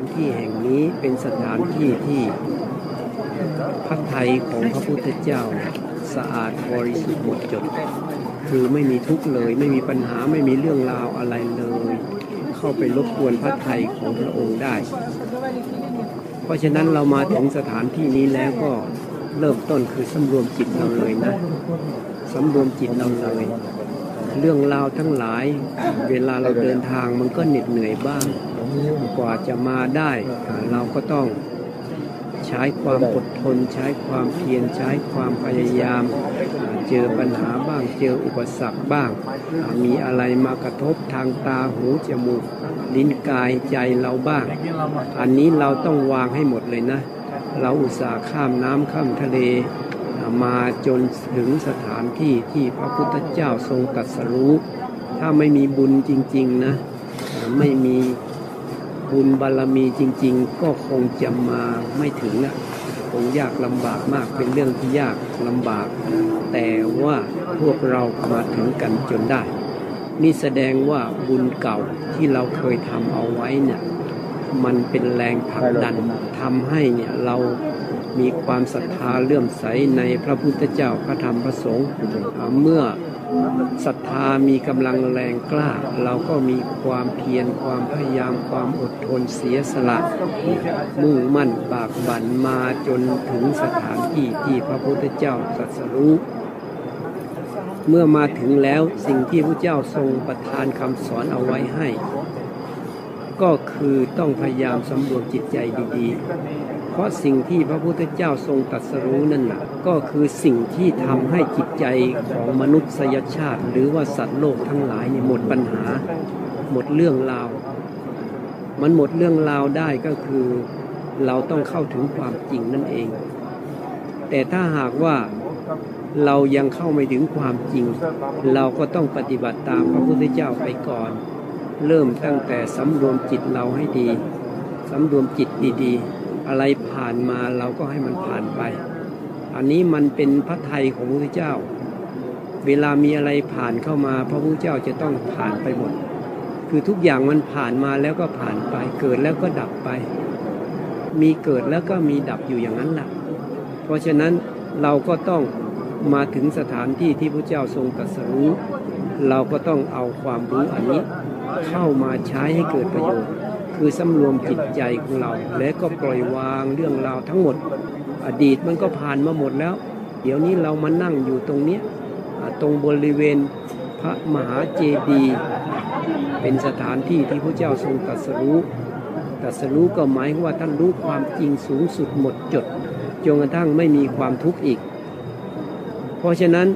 านที่แห่งนี้เป็นสถานที่ที่พระไทยของพระพุทธเจ้าสะอาดบริสุทธิ์หมดจด คือไม่มีทุกข์เลย ไม่มีปัญหาไม่มีเรื่องราวอะไรเลย เข้าไปรบกวนพระไทยของพระองค์ได้ เพราะฉะนั้นเรามาถึงสถานที่นี้แล้วก็เริ่มต้นคือสำรวมจิตเราเลยนะสำรวมจิตเราเลยเรื่องราวทั้งหลาย เวลาเราเดินทางมันก็เหน็ดเหนื่อยบ้าง กว่าจะมาได้ เราก็ต้องใช้ความอดทน ใช้ความเพียรใช้ความพยายาม เจอปัญหาบ้างเจออุปสรรคบ้าง มีอะไรมากระทบทางตาหูจมูกลิ้นกายใจเราบ้าง อันนี้เราต้องวางให้หมดเลยนะ เราอุตส่าห์ข้ามน้ำข้ามทะเลมาจนถึงสถานที่ที่พระพุทธเจ้าทรงตรัสรู้ ถ้าไม่มีบุญจริง ๆ นะ ไม่มี บุญบารมีจริง ๆ ก็คงจะมาไม่ถึงนะคงยากลำบากมากเป็นเรื่องที่ยากลำบาก แต่ว่าพวกเรามาถึงกันจนได้ นี่แสดงว่าบุญเก่าที่เราเคยทำเอาไว้เนี่ยมันเป็นแรงผลักดันทำให้เนี่ยเรามีความศรัทธาเลื่อมใสในพระพุทธเจ้าพระธรรมพระสงฆ์เมื่อ ศรัทธามีกำลังแรงกล้า เราก็มีความเพียรความพยายามความอดทนเสียสละ มุ่งมั่นบากบั่นมาจนถึงสถานที่ที่พระพุทธเจ้าตรัสรู้เมื่อมาถึงแล้วสิ่งที่พระเจ้าทรงประทานคำสอนเอาไว้ให้ ก็คือต้องพยายามสำรวมจิตใจดีๆ ราะสิ่งที่พระพุทธเจ้าทรงตรัสรู้นั่นนะก็คือสิ่งที่ทำให้จิตใจของมนุษยชาติ หรือว่าสัตว์โลกทั้งหลายเนี่ยหมดปัญหา หมดเรื่องราว มันหมดเรื่องราวได้ก็คือเราต้องเข้าถึงความจริงนั่นเอง แต่ถ้าหากว่าเรายังเข้าไม่ถึงความจริง เราก็ต้องปฏิบัติตามพระพุทธเจ้าไปก่อน เริ่มตั้งแต่สำรวมจิตเราให้ดีสำรวมจิตดีๆ อะไรผ่านมาเราก็ให้มันผ่านไป อันนี้มันเป็นพระไทยของพระพุทธเจ้า เวลามีอะไรผ่านเข้ามาพระพุทธเจ้าจะต้องผ่านไปหมด คือทุกอย่างมันผ่านมาแล้วก็ผ่านไป เกิดแล้วก็ดับไป มีเกิดแล้วก็มีดับอยู่อย่างนั้นแหละเพราะฉะนั้นเราก็ต้องมาถึงสถานที่ที่พระเจ้าทรงตรัสรู้ เราก็ต้องเอาความรู้อันนี้เข้ามาใช้ให้เกิดประโยชน์ คือสำรวมจิตใจของเรา และก็ปล่อยวางเรื่องราวทั้งหมด อดีตมันก็ผ่านมาหมดแล้ว เดี๋ยวนี้เรามานั่งอยู่ตรงเนี้ยตรงบริเวณพระมหาเจดีย์เป็นสถานที่ที่พระเจ้าทรงตรัสรู้ตรัสรู้ก็หมายว่าท่านรู้ความจริงสูงสุดหมดจดจนกระทั่งไม่มีความทุกข์อีก เพราะฉะนั้น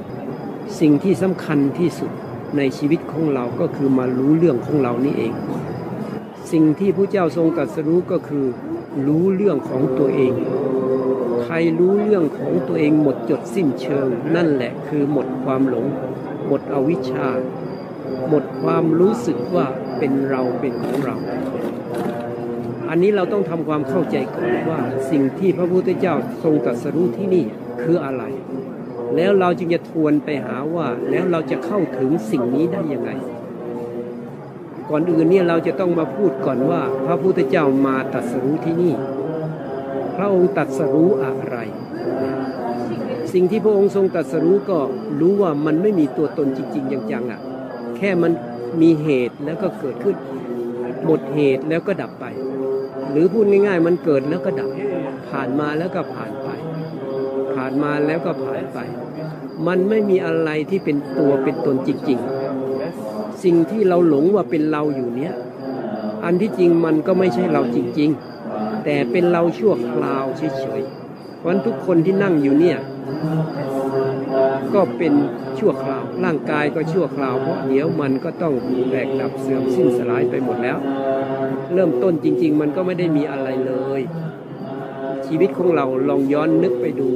สิ่งที่สำคัญที่สุดในชีวิตของเราก็คือมารู้เรื่องของเรานี่เอง สิ่งที่พระเจ้าทรงตรัสรู้ก็คือ รู้เรื่องของตัวเอง ใครรู้เรื่องของตัวเองหมดจดสิ้นเชิง นั่นแหละคือหมดความหลง หมดอวิชชา หมดความรู้สึกว่าเป็นเราเป็นของเรา อันนี้เราต้องทำความเข้าใจก่อนว่าสิ่งที่พระพุทธเจ้าทรงตรัสรู้ที่นี่คืออะไร แล้วเราจึงจะทวนไปหาว่าแล้วเราจะเข้าถึงสิ่งนี้ได้ยังไง ก่อนอื่นเนี่ยเราจะต้องมาพูดก่อนว่า พระพุทธเจ้ามาตรัสรู้ที่นี่ พระองค์ตรัสรู้อะไร สิ่งที่พระองค์ทรงตรัสรู้ก็รู้ว่ามันไม่มีตัวตนจริงๆจังๆอะ แค่มันมีเหตุแล้วก็เกิดขึ้น หมดเหตุแล้วก็ดับไป หรือพูดง่าย ๆ มันเกิดแล้วก็ดับ ผ่านมาแล้วก็ผ่านไป ผ่านมาแล้วก็ผ่านไป มันไม่มีอะไรที่เป็นตัวเป็นตนจริง ๆ สิ่งที่เราหลงว่าเป็นเราอยู่เนี้ยอันที่จริงมันก็ไม่ใช่เราจริง ๆ แต่เป็นเราชั่วคราวเฉยๆวันทุกคนที่นั่งอยู่เนี่ย ก็เป็นชั่วคราว ร่างกายก็ชั่วคราวเพราะเดี๋ยวมันก็ต้องแตกดับเสื่อมสิ้นสลายไปหมดแล้ว เริ่มต้นจริง ๆ มันก็ไม่ได้มีอะไรเลย ชีวิตของเราลองย้อนนึกไปดู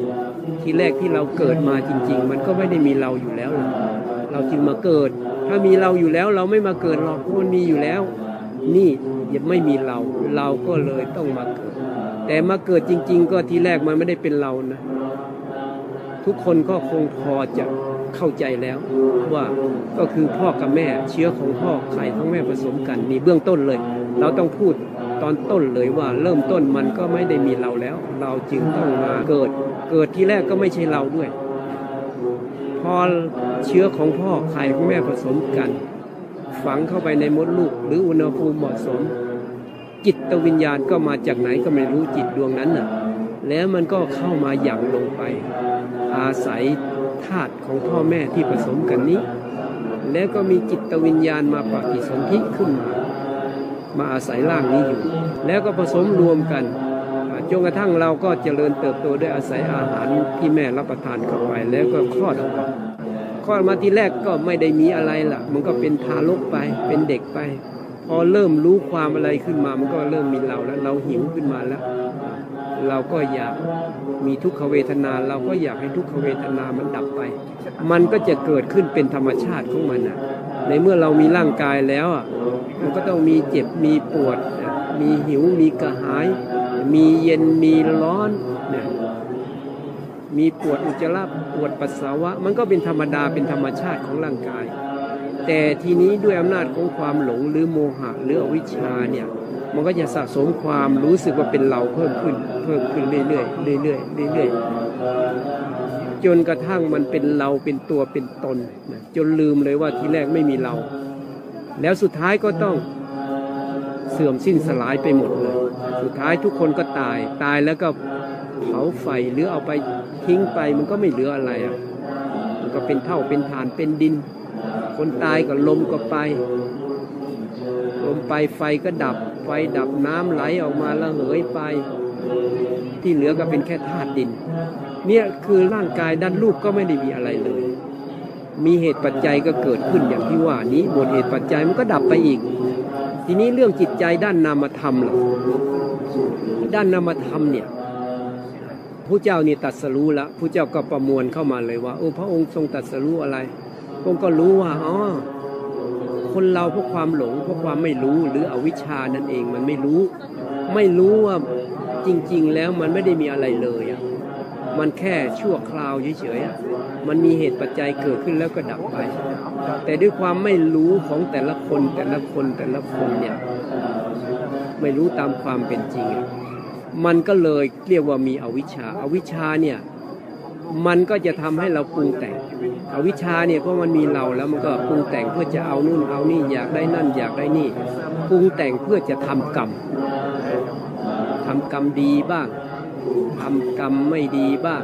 ทีแรกที่เราเกิดมาจริง ๆ มันก็ไม่ได้มีเราอยู่แล้วหรอกเราจึงมาเกิด ถ้ามีเราอยู่แล้วเราไม่มาเกิดหรอกมันมีอยู่แล้ว นี่ยังไม่มีเรา เราก็เลยต้องมาเกิด แต่มาเกิดจริง ๆ ก็ทีแรกมันไม่ได้เป็นเรานะ ทุกคนก็คงพอจะเข้าใจแล้วว่าก็คือพ่อกับแม่เชื้อของพ่อไข่ของแม่ผสมกันนี่เบื้องต้นเลย เราต้องพูดตอนต้นเลยว่าเริ่มต้นมันก็ไม่ได้มีเราแล้ว เราจึงต้องมาเกิด เกิดที่แรกก็ไม่ใช่เราด้วย พอเชื้อของพ่อไข่ของแม่ผสมกัน ฝังเข้าไปในมดลูก หรืออุณหภูมิเหมาะสม จิตวิญญาณก็มาจากไหนก็ไม่รู้จิตดวงนั้นน่ะ แล้วมันก็เข้ามาหยั่งลงไป อาศัยธาตุของพ่อแม่ที่ผสมกันนี้ แล้วก็มีจิตวิญญาณมาปฏิสนธิขึ้นมา มาอาศัยร่างนี้อยู่ แล้วก็ผสมรวมกัน จนกระทั่งเราก็เจริญเติบโตด้วยอาศัยอาหารที่แม่รับประทานเข้าไปแล้วก็คลอดออกมาคลอดมาทีแรกก็ไม่ได้มีอะไรล่ะ มันก็เป็นทารกไปเป็นเด็กไป พอเริ่มรู้ความอะไรขึ้นมา มันก็เริ่มมีเราแล้ว เราหิวขึ้นมาแล้ว เราก็อยากมีทุกขเวทนา เราก็อยากให้ทุกขเวทนามันดับไป มันก็จะเกิดขึ้นเป็นธรรมชาติของมันนะในเมื่อเรามีร่างกายแล้วอะมันก็ต้องมีเจ็บมีปวด มีหิวมีกระหาย มีเย็นมีร้อนนะมีปวดอุจจาระปวดปัสสาวะ มันก็เป็นธรรมดาเป็นธรรมชาติของร่างกาย แต่ทีนี้ด้วยอำนาจของความหลงหรือโมหะหรืออวิชชาเนี่ยมันก็จะสะสมความรู้สึกว่าเป็นเราเพิ่มขึ้นเพิ่มขึ้นเรื่อยๆเรื่อยๆเรื่อยๆจนกระทั่งมันเป็นเราเป็นตัวเป็นตนนะจนลืมเลยว่าทีแรกไม่มีเรา แล้วสุดท้ายก็ต้อง สื่อมสิ้นสลายไปหมดเลย สุดท้ายทุกคนก็ตาย ตายแล้วก็เผาไฟหรือเอาไปทิ้งไปมันก็ไม่เหลืออะไรอะ มันก็เป็นเท่าเป็นฐานเป็นดิน คนตายก็ลมก็ไป ลมไปไฟก็ดับ ไฟดับน้ำไหลออกมาแล้วเหยไป ที่เหลือก็เป็นแค่ธาตุดิน เนี่ยคือร่างกายด้านรูปก็ไม่ได้มีอะไรเลย มีเหตุปัจจัยก็เกิดขึ้นอย่างที่ว่านี้หมดเหตุปัจจัยมันก็ดับไปอีก ทีนี้เรื่องจิตใจด้านนามธรรมล่ะด้านนามธรรมเนี่ยผู้เจ้านี่ตัดสรู้ละผู้เจ้าก็ประมวลเข้ามาเลยว่าโอ้พระองค์ทรงตัดสรู้อะไรพระองค์ก็รู้ว่าอ๋อคนเราเพราะความหลงเพราะความไม่รู้หรืออวิชชานั่นเองมันไม่รู้ ไม่รู้ว่าจริง ๆ แล้วมันไม่ได้มีอะไรเลยอะมันแค่ชั่วคราวเฉยๆอะมันมีเหตุปัจจัยเกิดขึ้นแล้วก็ดับไป แต่ด้วยความไม่รู้ของแต่ละคนแต่ละคนแต่ละคนเนี่ยไม่รู้ตามความเป็นจริง มันก็เลยเรียกว่ามีอวิชชาอาวิชชาเนี่ยมันก็จะทำให้เราปรุงแต่ง อวิชชาเนี่ยเพราะมันมีเราแล้วมันก็ปรุงแต่งเพื่อจะเอานู่นเอานี่อยากได้นั่นอยากได้นี่ปรุงแต่งเพื่อจะทำกรรมทำกรรมดีบ้างทำกรรมไม่ดีบ้าง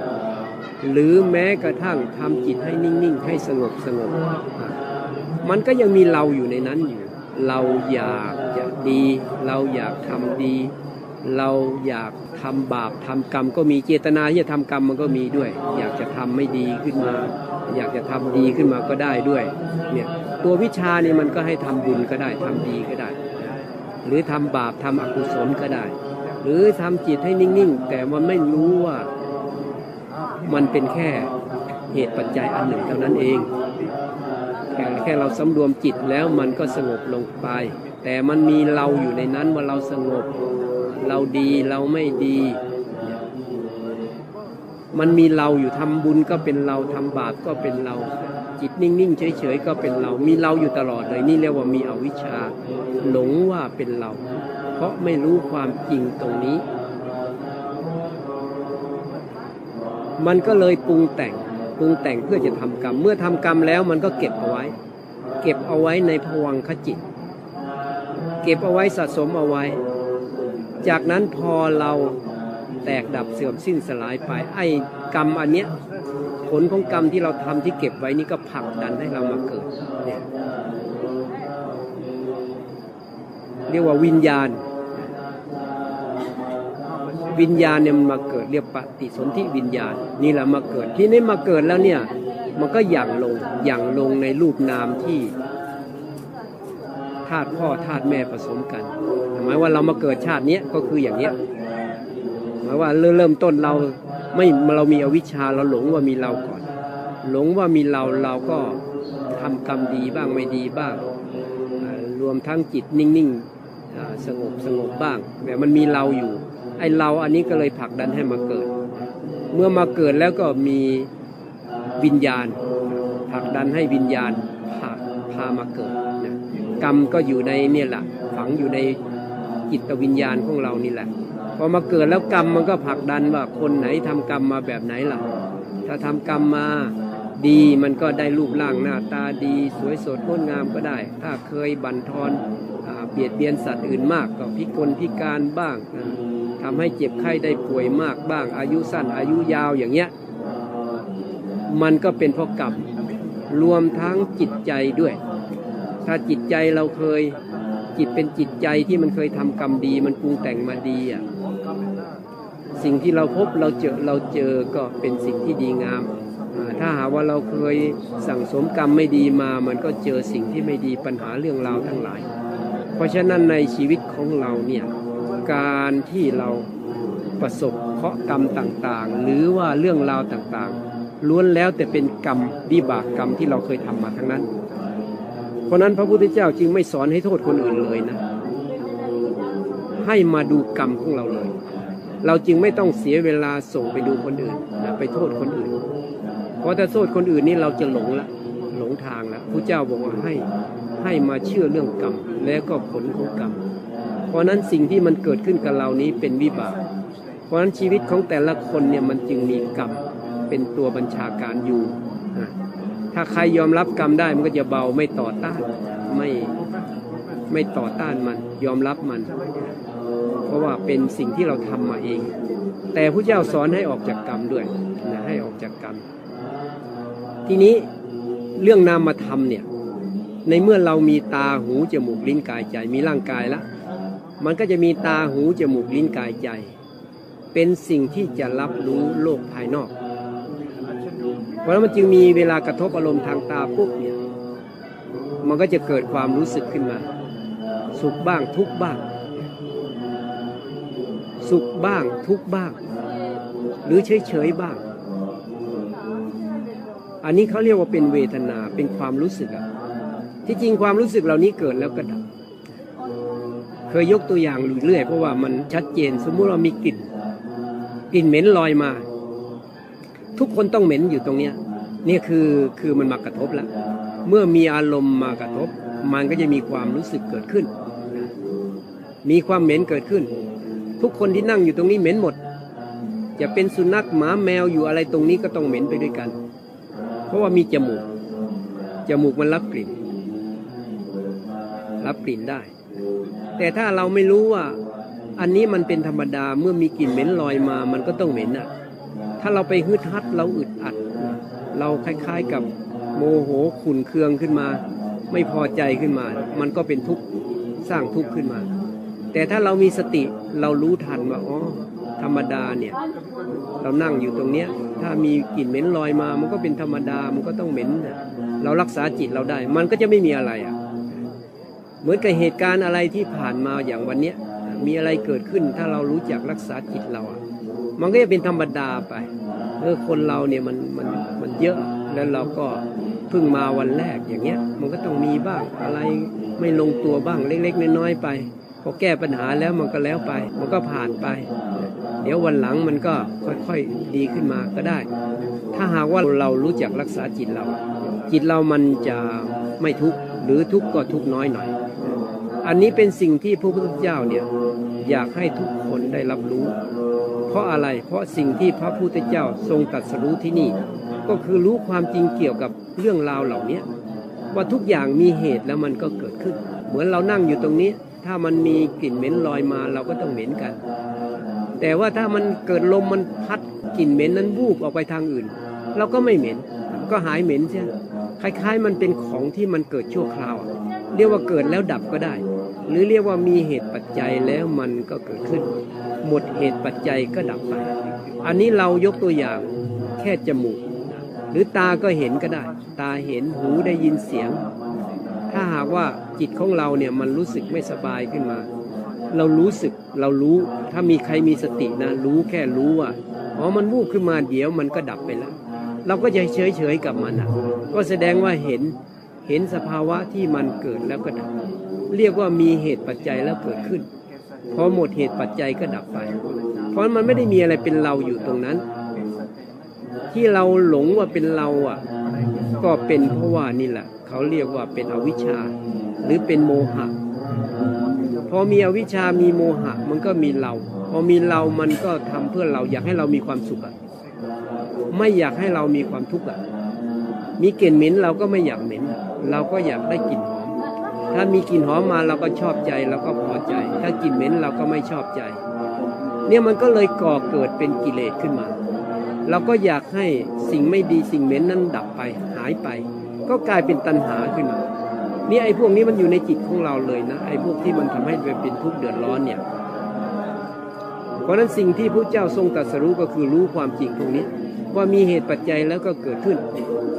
หรือแม้กระทั่งทำจิตให้นิ่ง ๆ ให้สงบสงบ มันก็ยังมีเราอยู่ในนั้นอยู่ เราอยากจะดี เราอยากทำดี เราอยากทำบาปทำกรรมก็มีเจตนาที่จะทำกรรมมันก็มีด้วย อยากจะทำไม่ดีขึ้นมา อยากจะทำดีขึ้นมาก็ได้ด้วย เนี่ยตัววิชาเนี่ยมันก็ให้ทำบุญก็ได้ทำดีก็ได้ หรือทำบาปทำอกุศลก็ได้ หรือทำจิตให้นิ่ง ๆ แต่มันไม่รู้ว่า มันเป็นแค่เหตุปัจจัยอันหนึ่งเท่านั้นเองแค่แค่เราสำรวมจิตแล้วมันก็สงบลงไป แต่มันมีเราอยู่ในนั้นว่าเราสงบ เราดีเราไม่ดี มันมีเราอยู่ทำบุญก็เป็นเราทำบาปก็เป็นเรา จิตนิ่งๆเฉยๆก็เป็นเรา มีเราอยู่ตลอดเลยนี่เรียกว่ามีอวิชชา หลงว่าเป็นเรา เพราะไม่รู้ความจริงตรงนี้ มันก็เลยปรุงแต่งปรุงแต่งเพื่อจะทำกรรม เมื่อทำกรรมแล้วมันก็เก็บเอาไว้ เก็บเอาไว้ในภวังคจิต เก็บเอาไว้สะสมเอาไว้ จากนั้นพอเราแตกดับเสื่อมสิ้นสลายไป ไอ้กรรมอันเนี้ยผลของกรรมที่เราทำที่เก็บไว้นี่ก็ผลักดันให้เรามาเกิดเนี่ยเรียกว่าวิญญาณ วิญญาณเนี่ยมันมาเกิดเรียกปฏิสนธิวิญญาณ นี่แหละมาเกิดที่นี่มาเกิดแล้วเนี่ย มันก็หยั่งลงหยั่งลงในรูปนามที่ธาตุพ่อธาตุแม่ผสมกันหมายว่าเรามาเกิดชาตินี้ก็คืออย่างเนี้ยหมายว่าเริ่มต้นเราไม่เรามีอวิชชาเราหลงว่ามีเราก่อน หลงว่ามีเราเราก็ทำกรรมดีบ้างไม่ดีบ้าง รวมทั้งจิตนิ่งๆสงบสงบบ้างแต่มันมีเราอยู่ ไอเราอันนี้ก็เลยผลักดันให้มาเกิด เมื่อมาเกิดแล้วก็มีวิญญาณผลักดันให้วิญญาณพาพามาเกิดนะกรรมก็อยู่ในเนี่ยแหละฝังอยู่ในจิตวิญญาณของเรานี่แหละพอมาเกิดแล้วกรรมมันก็ผลักดันว่าคนไหนทำกรรมมาแบบไหนล่ะ ถ้าทำกรรมมาดีมันก็ได้รูปร่างหน้าตาดี สวยสดงดงามก็ได้ ถ้าเคยบั่นทอนอเบียดเบียนสัตว์อื่นมากก็พิกลพิการบ้างนะ ทำให้เจ็บไข้ได้ป่วยมากบ้าง อายุสั้นอายุยาวอย่างเงี้ยมันก็เป็นเพราะกรรมรวมทั้งจิตใจด้วย ถ้าจิตใจเราเคยจิตเป็นจิตใจที่มันเคยทำกรรมดี มันปรุงแต่งมาดีอะสิ่งที่เราพบเราเจอเราเจอก็เป็นสิ่งที่ดีงาม ถ้าหาว่าเราเคยสั่งสมกรรมไม่ดีมา มันก็เจอสิ่งที่ไม่ดีปัญหาเรื่องราวทั้งหลาย เพราะฉะนั้นในชีวิตของเราเนี่ย การที่เราประสบเคราะกรรมต่างๆ หรือว่าเรื่องราวต่างๆ ล้วนแล้วแต่เป็นกรรมวิบากกรรมที่เราเคยทำมาทั้งนั้น เพราะนั้นพระพุทธเจ้าจึงไม่สอนให้โทษคนอื่นเลยนะ ให้มาดูกรรมของเราเลย เราจึงไม่ต้องเสียเวลาส่งไปดูคนอื่นนะไปโทษคนอื่น เพราะถ้าโทษคนอื่นนี่เราจะหลงละหลงทางละพระเจ้าบอกว่าให้ให้มาเชื่อเรื่องกรรมแล้วก็ผลของกรรม เพราะนั้นสิ่งที่มันเกิดขึ้นกับเรานี้เป็นวิบาก เพราะนั้นชีวิตของแต่ละคนเนี่ยมันจึงมีกรรมเป็นตัวบัญชาการอยู่ ถ้าใครยอมรับกรรมได้มันก็จะเบาไม่ต่อต้านไม่ไม่ต่อต้านมัน ยอมรับมัน เพราะว่าเป็นสิ่งที่เราทำมาเอง แต่พระเจ้าสอนให้ออกจากกรรมด้วยนะให้ออกจากกรรม ทีนี้เรื่องนามธรรมเนี่ยในเมื่อเรามีตาหูจมูกลิ้นกายใจมีร่างกายแล้ว มันก็จะมีตาหูจมูกลิ้นกายใจ เป็นสิ่งที่จะรับรู้โลกภายนอก เพราะฉะนั้นมันจึงมีเวลากระทบอารมณ์ทางตาปุ๊บเนี่ยมันก็จะเกิดความรู้สึกขึ้นมา สุขบ้างทุกบ้าง สุขบ้างทุกบ้าง หรือเฉยเฉยบ้าง อันนี้เขาเรียกว่าเป็นเวทนาเป็นความรู้สึกอะที่จริงความรู้สึกเหล่านี้เกิดแล้วก็ดับ ยยกตัวอย่างเรื่อยเพราะว่ามันชัดเจน สมมุติเรามีกลิ่นกลิ่นเหม็นลอยมา ทุกคนต้องเหม็นอยู่ตรงเนี้ยนี่คือคือมันมากระทบแล้ว เมื่อมีอารมณ์มากระทบ มันก็จะมีความรู้สึกเกิดขึ้น มีความเหม็นเกิดขึ้น ทุกคนที่นั่งอยู่ตรงนี้เหม็นหมด จะเป็นสุนัขหมาแมวอยู่อะไรตรงนี้ก็ต้องเหม็นไปด้วยกัน เพราะว่ามีจมูก จมูกมันรับกลิ่น รับกลิ่นได้ แต่ถ้าเราไม่รู้ว่า อันนี้มันเป็นธรรมดาเมื่อมีกลิ่นเหม็นลอยมา มันก็ต้องเหม็นอะ ถ้าเราไปฮึดฮัดเราอึดอัด เราคล้ายๆกับโมโหขุนเคืองขึ้นมา ไม่พอใจขึ้นมา มันก็เป็นทุกข์สร้างทุกข์ขึ้นมา แต่ถ้าเรามีสติเรารู้ทันว่าอ๋อธรรมดาเนี่ย เรานั่งอยู่ตรงเนี้ย ถ้ามีกลิ่นเหม็นลอยมา มันก็เป็นธรรมดามันก็ต้องเหม็นเรารักษาจิตเราได้ มันก็จะไม่มีอะไรอะ เหมือนกับเหตุการณ์อะไรที่ผ่านมาอย่างวันเนี้ยมีอะไรเกิดขึ้นถ้าเรารู้จักรักษาจิตเราอะมันก็จะเป็นธรรมดาไปเออคนเราเนี่ยมันมันมันเยอะแล้วเราก็เพิ่งมาวันแรกอย่างเงี้ย มันก็ต้องมีบ้างอะไรไม่ลงตัวบ้างเล็ก ๆ น้อยๆไปพอแก้ปัญหาแล้วมันก็แล้วไป มันก็ผ่านไป เดี๋ยววันหลังมันก็ค่อยๆดีขึ้นมาก็ได้ ถ้าหากว่าเรารู้จักรักษาจิตเรา จิตเรามันจะไม่ทุกข์หรือทุกข์ก็ทุกข์น้อยหน่อย อันนี้เป็นสิ่งที่พระพุทธเจ้าเนี่ยอยากให้ทุกคนได้รับรู้ เพราะอะไรเพราะสิ่งที่พระพุทธเจ้าทรงตรัสรู้ที่นี่ ก็คือรู้ความจริงเกี่ยวกับเรื่องราวเหล่านี้ว่าทุกอย่างมีเหตุแล้วมันก็เกิดขึ้น เหมือนเรานั่งอยู่ตรงนี้ ถ้ามันมีกลิ่นเหม็นลอยมาเราก็ต้องเหม็นกัน แต่ว่าถ้ามันเกิดลมมันพัดกลิ่นเหม็นนั้นวูบออกไปทางอื่น เราก็ไม่เหม็นก็หายเหม็นใช่คล้ายๆ มันเป็นของที่มันเกิดชั่วคราว เรียกว่าเกิดแล้วดับก็ได้ หรือเรียกว่ามีเหตุปัจจัยแล้วมันก็เกิดขึ้น หมดเหตุปัจจัยก็ดับไป อันนี้เรายกตัวอย่างแค่จมูก หรือตาก็เห็นก็ได้ ตาเห็นหูได้ยินเสียง ถ้าหากว่าจิตของเราเนี่ยมันรู้สึกไม่สบายขึ้นมา เรารู้สึกเรารู้ถ้ามีใครมีสตินะรู้แค่รู้ว่าอ๋อมันวูบขึ้นมาเดี๋ยวมันก็ดับไปแล้ว เราก็จะเฉยเฉยๆกับมันอะก็แสดงว่าเห็นเห็นสภาวะที่มันเกิดแล้วก็ดับ เรียกว่ามีเหตุปัจจัยแล้วเกิดขึ้นพอหมดเหตุปัจจัยก็ดับไป เพราะมันไม่ได้มีอะไรเป็นเราอยู่ตรงนั้น ที่เราหลงว่าเป็นเราอะ ก็เป็นเพราะว่านี่แหละ เขาเรียกว่าเป็นอวิชชา หรือเป็นโมหะ พอมีอวิชชามีโมหะ มันก็มีเรา พอมีเรามันก็ทำเพื่อเราอยากให้เรามีความสุขอะไม่อยากให้เรามีความทุกข์อะมีกลิ่นเหม็นเราก็ไม่อยากเหม็น เราก็อยากได้กลิ่น ถ้ามีกลิ่นหอมมาเราก็ชอบใจเราก็พอใจ ถ้ากลิ่นเหม็นเราก็ไม่ชอบใจ เนี่ยมันก็เลยก่อเกิดเป็นกิเลสขึ้นมา เราก็อยากให้สิ่งไม่ดีสิ่งเหม็นนั้นดับไปหายไป ก็กลายเป็นตัณหาขึ้นมานี่ไอ้พวกนี้มันอยู่ในจิตของเราเลยนะไอ้พวกที่มันทำให้เป็นทุกข์เดือดร้อนเนี่ย เพราะฉะนั้นสิ่งที่พระเจ้าทรงตรัสรู้ก็คือรู้ความจริงตรงนี้ ว่ามีเหตุปัจจัยแล้วก็เกิดขึ้น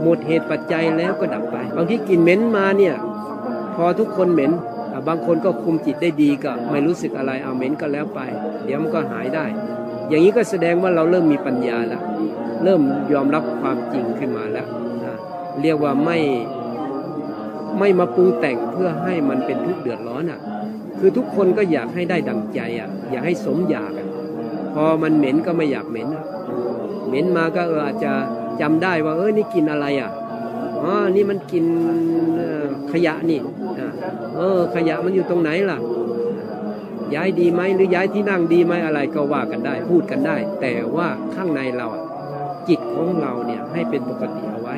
หมดเหตุปัจจัยแล้วก็ดับไป บางทีกลิ่นเหม็นมาเนี่ย พอทุกคนเหม็นบางคนก็คุมจิตได้ดีก็ไม่รู้สึกอะไรเอาเหม็นก็แล้วไป เดี๋ยวมันก็หายได้ อย่างนี้ก็แสดงว่าเราเริ่มมีปัญญาแล้วเริ่มยอมรับความจริงขึ้นมาแล้วเรียกว่าไม่ไม่มาปรุงแต่งเพื่อให้มันเป็นทุกข์เดือดร้อนอะ คือทุกคนก็อยากให้ได้ดังใจอะ อยากให้สมอยากอะพอมันเหม็นก็ไม่อยากเหม็นอะเหม็นมาก็เอออาจจะจำได้ว่าเออนี่กินอะไรอะ อ๋อ นี่มันกินขยะนี่อะเออ ขยะมันอยู่ตรงไหนล่ะ ย้ายดีไหมหรือย้ายที่นั่งดีไหมอะไรก็ว่ากันได้ พูดกันได้ แต่ว่าข้างในเราจิตของเราเนี่ยให้เป็นปกติเอาไว้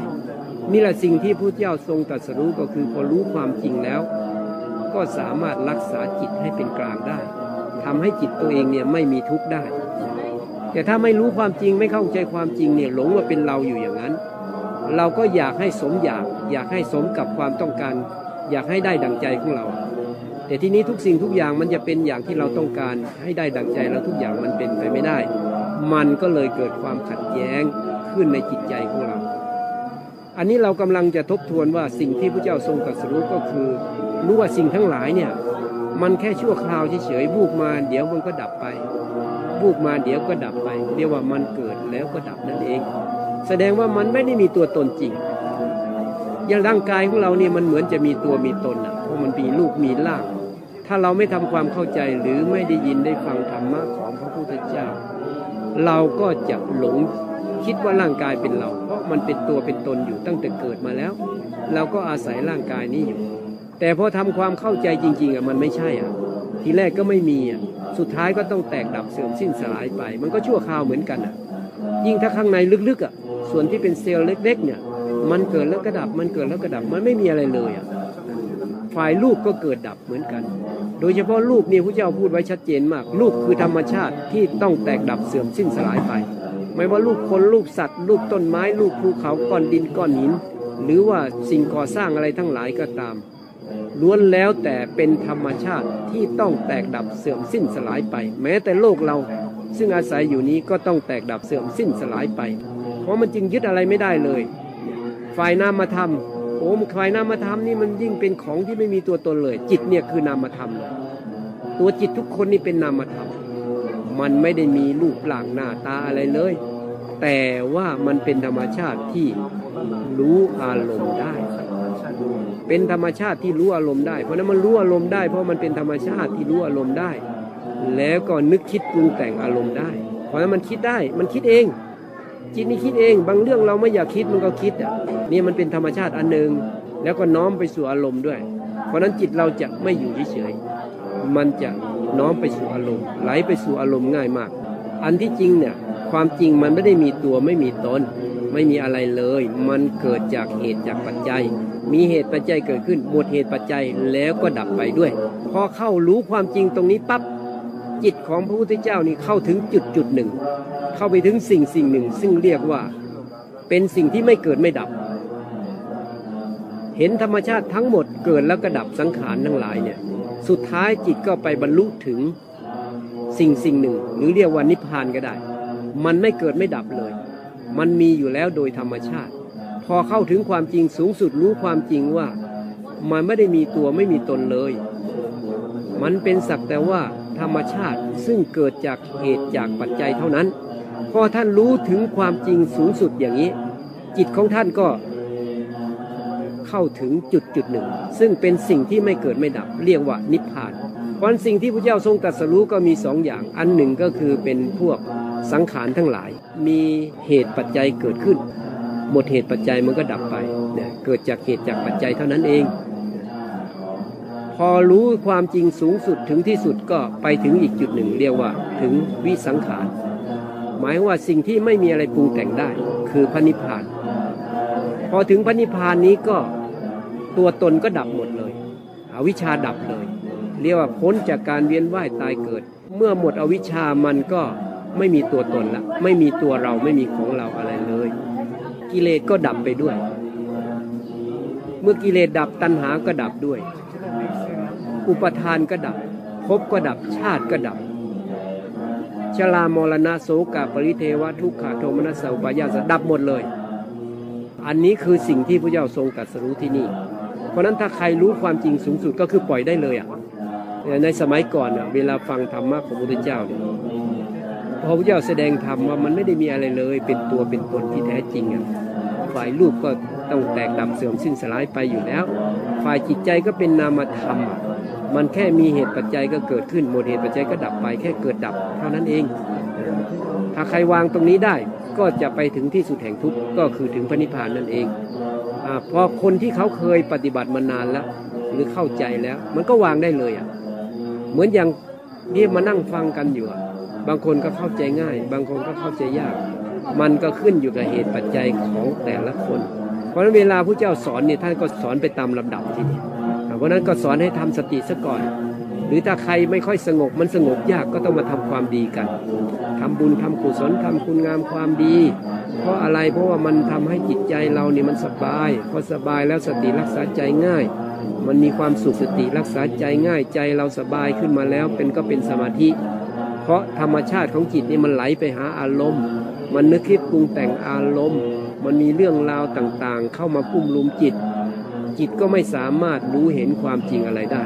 นี่แหละสิ่งที่พระเจ้าทรงตรัสรู้ก็คือพอรู้ความจริงแล้ว ก็สามารถรักษาจิตให้เป็นกลางได้ทำให้จิตตัวเองเนี่ยไม่มีทุกข์ได้ แต่ถ้าไม่รู้ความจริงไม่เข้าใจความจริงเนี่ยหลงว่าเป็นเราอยู่อย่างนั้น เราก็อยากให้สมอยาก อยากให้สมกับความต้องการ อยากให้ได้ดังใจของเรา แต่ทีนี้ทุกสิ่งทุกอย่างมันจะเป็นอย่างที่เราต้องการให้ได้ดังใจแล้วทุกอย่างมันเป็นไปไม่ได้ มันก็เลยเกิดความขัดแย้งขึ้นในจิตใจของเรา อันนี้เรากำลังจะทบทวนว่าสิ่งที่พระเจ้าทรงตรัสรู้ก็คือรู้ว่าสิ่งทั้งหลายเนี่ยมันแค่ชั่วคราวเฉยๆบูบมาเดี๋ยวมันก็ดับไปบูบมาเดี๋ยวก็ดับไปเรียกว่ามันเกิดแล้วก็ดับนั่นเอง แสดงว่ามันไม่ได้มีตัวตนจริง อย่างร่างกายของเราเนี่ยมันเหมือนจะมีตัวมีตนอะ เพราะมันมีรูปมีร่าง ถ้าเราไม่ทำความเข้าใจหรือไม่ได้ยินได้ฟังธรรมะของพระพุทธเจ้า เราก็จะหลงคิดว่าร่างกายเป็นเรา เพราะมันเป็นตัวเป็นตนอยู่ตั้งแต่เกิดมาแล้ว เราก็อาศัยร่างกายนี้อยู่ แต่พอทำความเข้าใจจริง ๆอะมันไม่ใช่อะ ทีแรกก็ไม่มีอะ สุดท้ายก็ต้องแตกดับเสื่อมสิ้นสลายไป มันก็ชั่วคราวเหมือนกันอะ ยิ่งถ้าข้างในลึกๆอะ ส่วนที่เป็นเซลล์เล็กๆเนี่ยมันเกิดแล้วก็ดับมันเกิดแล้วก็ดับมันไม่มีอะไรเลยอะฝ่ายรูปก็เกิดดับเหมือนกัน โดยเฉพาะรูปนี่พระเจ้าพูดไว้ชัดเจนมาก รูปคือธรรมชาติที่ต้องแตกดับเสื่อมสิ้นสลายไป ไม่ว่ารูปคนรูปสัตว์ รูปต้นไม้ รูปภูเขาก้อนดินก้อนหิน หรือว่าสิ่งก่อสร้างอะไรทั้งหลายก็ตาม ล้วนแล้วแต่เป็นธรรมชาติที่ต้องแตกดับเสื่อมสิ้นสลายไป แม้แต่โลกเรา ซึ่งอาศัยอยู่นี้ก็ต้องแตกดับเสื่อมสิ้นสลายไป ราะมันจึงยึดอะไรไม่ได้เลยฝ่ายนามธรรมโอ้ฝ่ายนามธรรมนี่มันยิ่งเป็นของที่ไม่มีตัวตนเลย จิตเนี่ยคือนามธรรมตัวจิตทุกคนนี่เป็นนามธรรมมันไม่ได้มีรูปร่างหน้าตาอะไรเลย แต่ว่ามันเป็นธรรมชาติที่รู้อารมณ์ได้ เป็นธรรมชาติที่รู้อารมณ์ได้ เพราะนั้นมันรู้อารมณ์ได้ เพราะมันเป็นธรรมชาติที่รู้อารมณ์ได้ แล้วก็นึกคิดปรุงแต่งอารมณ์ได้ เพราะนั้นมันคิดได้ มันคิดเอง จิตนี่คิดเอง บางเรื่องเราไม่อยากคิดมันก็คิดอะนี่มันเป็นธรรมชาติอันหนึ่งแล้วก็น้อมไปสู่อารมณ์ด้วย เพราะนั้นจิตเราจะไม่อยู่เฉยๆมันจะน้อมไปสู่อารมณ์ ไหลไปสู่อารมณ์ง่ายมาก อันที่จริงเนี่ยความจริงมันไม่ได้มีตัวไม่มีตนไม่มีอะไรเลย มันเกิดจากเหตุจากปัจจัย มีเหตุปัจจัยเกิดขึ้น หมดเหตุปัจจัยแล้วก็ดับไปด้วย พอเข้ารู้ความจริงตรงนี้ปั๊บ จิตของพระพุทธเจ้านี่เข้าถึงจุดจุดหนึ่ง เข้าไปถึงสิ่งสิ่งหนึ่ง ซึ่งเรียกว่าเป็นสิ่งที่ไม่เกิดไม่ดับ เห็นธรรมชาติทั้งหมดเกิดแล้วก็ดับสังขารทั้งหลายเนี่ยสุดท้ายจิตก็ไปบรรลุถึงสิ่งสิ่งหนึ่ง หรือเรียกว่านิพพานก็ได้ มันไม่เกิดไม่ดับเลย มันมีอยู่แล้วโดยธรรมชาติ พอเข้าถึงความจริงสูงสุดรู้ความจริงว่า มันไม่ได้มีตัวไม่มีตนเลย มันเป็นสักแต่ว่า ธรรมชาติ ซึ่งเกิดจากเหตุจากปัจจัยเท่านั้น พอท่านรู้ถึงความจริงสูงสุดอย่างนี้ จิตของท่านก็เข้าถึงจุดจุดหนึ่ง ซึ่งเป็นสิ่งที่ไม่เกิดไม่ดับ เรียกว่านิพพานเพราสิ่งที่พระเจ้าทรงตรัสรู้ก็มีสองอย่าง อันหนึ่งก็คือเป็นพวกสังขารทั้งหลาย มีเหตุปัจจัยเกิดขึ้น หมดเหตุปัจจัยมันก็ดับไปเนี่ยเกิดจากเหตุจากปัจจัยเท่านั้นเอง พอรู้ความจริงสูงสุดถึงที่สุดก็ไปถึงอีกจุดหนึ่งเรียกว่าถึงวิสังขาร หมายว่าสิ่งที่ไม่มีอะไรปรุงแต่งได้ คือพระนิพพาน พอถึงพระนิพพานนี้ก็ตัวตนก็ดับหมดเลย อวิชชาดับเลย เรียกว่าพ้นจากการเวียนว่ายตายเกิด เมื่อหมดอวิชชามันก็ไม่มีตัวตนละ ไม่มีตัวเราไม่มีของเราอะไรเลย กิเลสก็ดับไปด้วย เมื่อกิเลสดับตัณหาก็ดับด้วย อุปทานก็ดับภพก็ดับชาติก็ดับ ชรามรณะโสกาปริเทวะทุกขาโทมนัสสะอุปายาสดับหมดเลย อันนี้คือสิ่งที่พระเจ้าทรงตรัสรู้ที่นี่ เพราะนั้นถ้าใครรู้ความจริงสูงสุดก็คือปล่อยได้เลยอะในสมัยก่อนอะเวลาฟังธรรมะของพระพุทธเจ้าเนี่ยพอพระเจ้าแสดงธรรมว่ามันไม่ได้มีอะไรเลย เป็นตัวเป็นตนที่แท้จริงอะ ฝ่ายรูปก็ต้องแตกดับเสื่อมสิ้นสลายไปอยู่แล้ว ฝ่ายจิตใจก็เป็นนามธรรม มันแค่มีเหตุปัจจัยก็เกิดขึ้นหมดเหตุปัจจัยก็ดับไปแค่เกิดดับเท่านั้นเอง ถ้าใครวางตรงนี้ได้ก็จะไปถึงที่สุดแห่งทุกข์ก็คือถึงพระนิพพานนั่นเองอพอคนที่เขาเคยปฏิบัติมานานแล้ว หรือเข้าใจแล้ว มันก็วางได้เลยอะเหมือนอย่างที่มานั่งฟังกันอยู่บางคนก็เข้าใจง่าย บางคนก็เข้าใจยาก มันก็ขึ้นอยู่กับเหตุปัจจัยของแต่ละคน เพราะฉะนั้นเวลาพระเจ้าสอนเนี่ยท่านก็สอนไปตามลำดับทีนี้เพราะนั้นก็สอนให้ทำสติซะก่อน หรือถ้าใครไม่ค่อยสงบมันสงบยากก็ต้องมาทำความดีกันทำบุญทำกุศลทำคุณงามความดี เพราะอะไรเพราะว่ามันทำให้จิตใจเราเนี่ยมันสบายพอสบายแล้วสติรักษาใจง่าย มันมีความสุขสติรักษาใจง่ายใจเราสบายขึ้นมาแล้วเป็นก็เป็นสมาธิ เพราะธรรมชาติของจิตนี่มันไหลไปหาอารมณ์ มันนึกคิดปรุงแต่งอารมณ์ มันมีเรื่องราวต่างๆ เข้ามากุ้มลุมจิต จิตก็ไม่สามารถรู้เห็นความจริงอะไรได้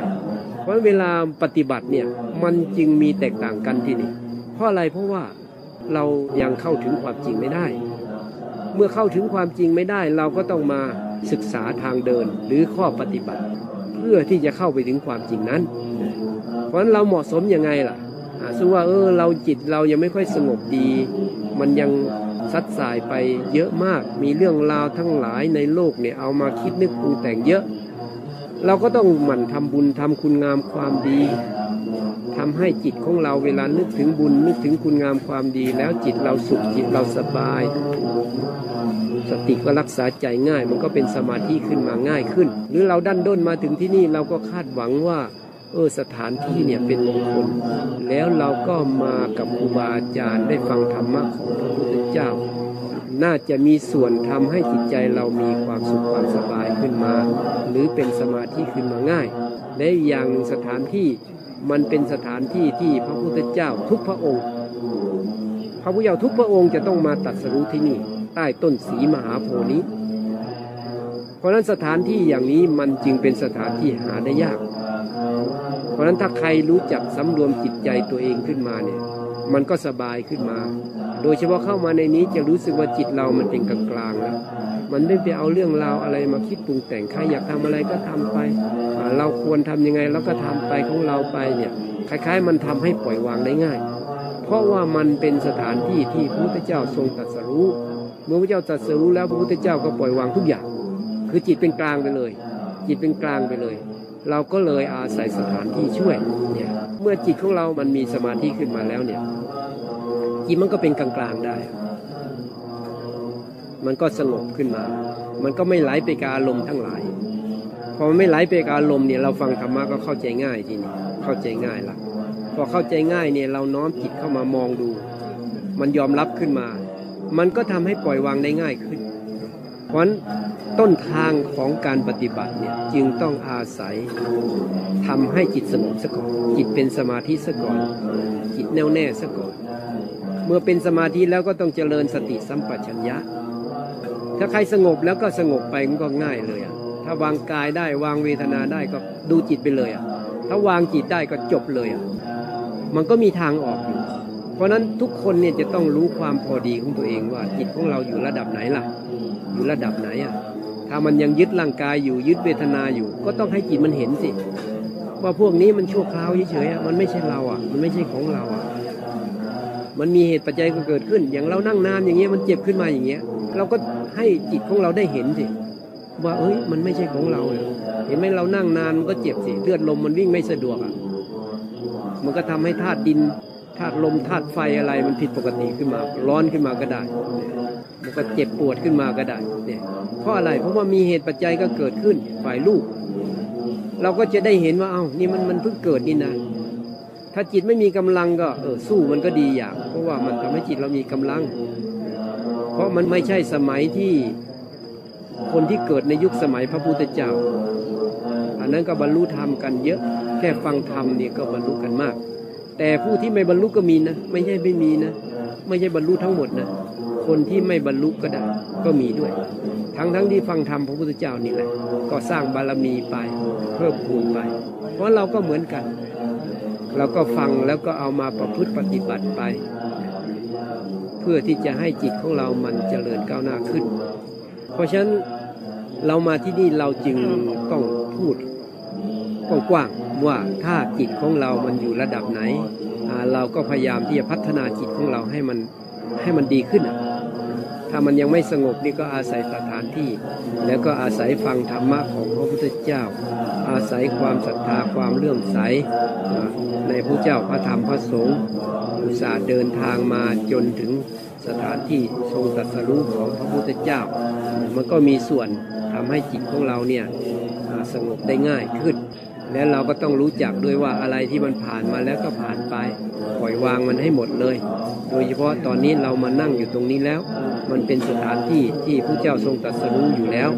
เพราะเวลาปฏิบัติเนี่ยมันจึงมีแตกต่างกันที่นี่เพราะอะไรเพราะว่าเรายังเข้าถึงความจริงไม่ได้ เมื่อเข้าถึงความจริงไม่ได้ เราก็ต้องมาศึกษาทางเดินหรือข้อปฏิบัติ เพื่อที่จะเข้าไปถึงความจริงนั้น เพราะฉะนั้นเราเหมาะสมยังไงล่ะซึ่งว่าเออเราจิตเรายังไม่ค่อยสงบดี มันยังซัดสายไปเยอะมาก มีเรื่องราวทั้งหลายในโลกเนี่ยเอามาคิดนึกปรุงแต่งเยอะ เราก็ต้องหมั่นทำบุญทำคุณงามความดีทำให้จิตของเราเวลานึกถึงบุญนึกถึงคุณงามความดี แล้วจิตเราสุขจิตเราสบาย สติก็รักษาใจง่าย มันก็เป็นสมาธิขึ้นมาง่ายขึ้น หรือเราดันด้นมาถึงที่นี่เราก็คาดหวังว่า เออสถานที่เนี่ยเป็นมงคล แล้วเราก็มากับครูบาอาจารย์ได้ฟังธรรมะของพระพุทธเจ้า น่าจะมีส่วนทำให้จิตใจเรามีความสุขความสบายขึ้นมา หรือเป็นสมาธิขึ้นมาง่าย และอย่างหนึ่งสถานที่มันเป็นสถานที่ที่พระพุทธเจ้าทุกพระองค์ พระพุทธเจ้าทุกพระองค์จะต้องมาตัดสรู้ที่นี่ ใต้ต้นสีมหาโพนี้ เพราะนั้นสถานที่อย่างนี้มันจึงเป็นสถานที่หาได้ยาก เพราะนั้นถ้าใครรู้จักสำรวมจิตใจตัวเองขึ้นมาเนี่ย มันก็สบายขึ้นมา โดยเฉพาะเข้ามาในนี้จะรู้สึกว่าจิตเรามันเป็นกลางกลางแล้วมันไม่ไปเอาเรื่องราวอะไรมาคิดปรุงแต่งใครอยากทำอะไรก็ทำไป เราควรทำยังไงแล้วก็ทำไปของเราไปเนี่ยคล้ายๆ มันทำให้ปล่อยวางได้ง่าย เพราะว่ามันเป็นสถานที่ที่พระพุทธเจ้าทรงตรัสรู้ เมื่อพระเจ้าตรัสรู้แล้วพระพุทธเจ้าก็ปล่อยวางทุกอย่าง คือจิตเป็นกลางไปเลย จิตเป็นกลางไปเลย เราก็เลยอาศัยสถานที่ช่วยเนี่ยเมื่อจิตของเรามันมีสมาธิขึ้นมาแล้วเนี่ยจิตมันก็เป็นกลางๆได้ มันก็สงบขึ้นมา มันก็ไม่ไหลไปกับอารมณ์ทั้งหลาย พอมันไม่ไหลไปกับอารมณ์เนี่ยเราฟังธรรมะก็เข้าใจง่ายทีนี้เข้าใจง่ายละพอเข้าใจง่ายเนี่ยเราน้อมจิตเข้ามามองดู มันยอมรับขึ้นมา มันก็ทำให้ปล่อยวางได้ง่ายขึ้น เพราะฉะนั้น ต้นทางของการปฏิบัติเนี่ยจึงต้องอาศัยทำให้จิตสงบซะก่อนจิตเป็นสมาธิซะก่อน จิตแน่วแน่ซะก่อน เมื่อเป็นสมาธิแล้วก็ต้องเจริญสติสัมปชัญญะ ถ้าใครสงบแล้วก็สงบไปก็ง่ายเลยอะถ้าวางกายได้วางเวทนาได้ก็ดูจิตไปเลยอะถ้าวางจิตได้ก็จบเลยอะมันก็มีทางออกอยู่ เพราะนั้นทุกคนเนี่ยจะต้องรู้ความพอดีของตัวเองว่า จิตของเราอยู่ระดับไหนล่ะ อยู่ระดับไหนอะถ้ามันยังยึดร่างกายอยู่ยึดเวทนาอยู่ ก็ต้องให้จิตมันเห็นสิ ว่าพวกนี้มันชั่วคราวเฉยๆอะมันไม่ใช่เราอะ มันไม่ใช่ของเราอะ มันมีเหตุปัจจัยก็เกิดขึ้น อย่างเรานั่งนานอย่างเงี้ยมันเจ็บขึ้นมาอย่างเงี้ย เราก็ให้จิตของเราได้เห็นสิว่าเอ้ยมันไม่ใช่ของเราเลยเห็นไหมเรานั่งนานมันก็เจ็บสิเลือดลมมันวิ่งไม่สะดวกอะมันก็ทำให้ธาตุดิน ธาตุลมธาตุไฟอะไรมันผิดปกติขึ้นมา ร้อนขึ้นมาก็ได้มันก็เจ็บปวดขึ้นมาก็ได้เนี่ยเพราะอะไรเพราะว่ามีเหตุปัจจัยก็เกิดขึ้นฝ่ายลูก เราก็จะได้เห็นว่าเอ้านี่มันมันเพิ่งเกิดนี่นะถ้าจิตไม่มีกำลังก็เออสู้มันก็ดีอย่าง เพราะว่ามันทำให้จิตเรามีกำลัง เพราะมันไม่ใช่สมัยที่คนที่เกิดในยุคสมัยพระพุทธเจ้า อันนั้นก็บรรลุธรรมกันเยอะ แค่ฟังธรรมเนี่ยก็บรรลุกันมาก แต่ผู้ที่ไม่บรรลุก็มีนะ ไม่ใช่ไม่มีนะ ไม่ใช่บรรลุทั้งหมดนะ คนที่ไม่บรรลุก็ได้ ก็มีด้วย ทั้งทั้งที่ฟังธรรมพระพุทธเจ้านี่แหละ ก็สร้างบารมีไป เพิ่มพูนไป เพราะเราก็เหมือนกัน เราก็ฟังแล้วก็เอามาประพฤติปฏิบัติไป เพื่อที่จะให้จิตของเรามันเจริญก้าวหน้าขึ้น เพราะฉะนั้นเรามาที่นี่เราจึงต้องพูด กว้างๆว่าถ้าจิตของเรามันอยู่ระดับไหน เราก็พยายามที่จะพัฒนาจิตของเราให้มันให้มันดีขึ้นอะถ้ามันยังไม่สงบนี่ก็อาศัยสถานที่ แล้วก็อาศัยฟังธรรมะของพระพุทธเจ้า อาศัยความศรัทธาความเลื่อมใสในพระเจ้าพระธรรมพระสงฆ์อุตส่าห์เดินทางมาจนถึงสถานที่ทรงตรัสรู้ของพระพุทธเจ้า มันก็มีส่วนทำให้จิตของเราเนี่ยสงบได้ง่ายขึ้น และเราก็ต้องรู้จักด้วยว่าอะไรที่มันผ่านมาแล้วก็ผ่านไป ปล่อยวางมันให้หมดเลย โดยเฉพาะตอนนี้เรามานั่งอยู่ตรงนี้แล้ว มันเป็นสถานที่ที่พระเจ้าทรงตรัสรู้อยู่แล้ว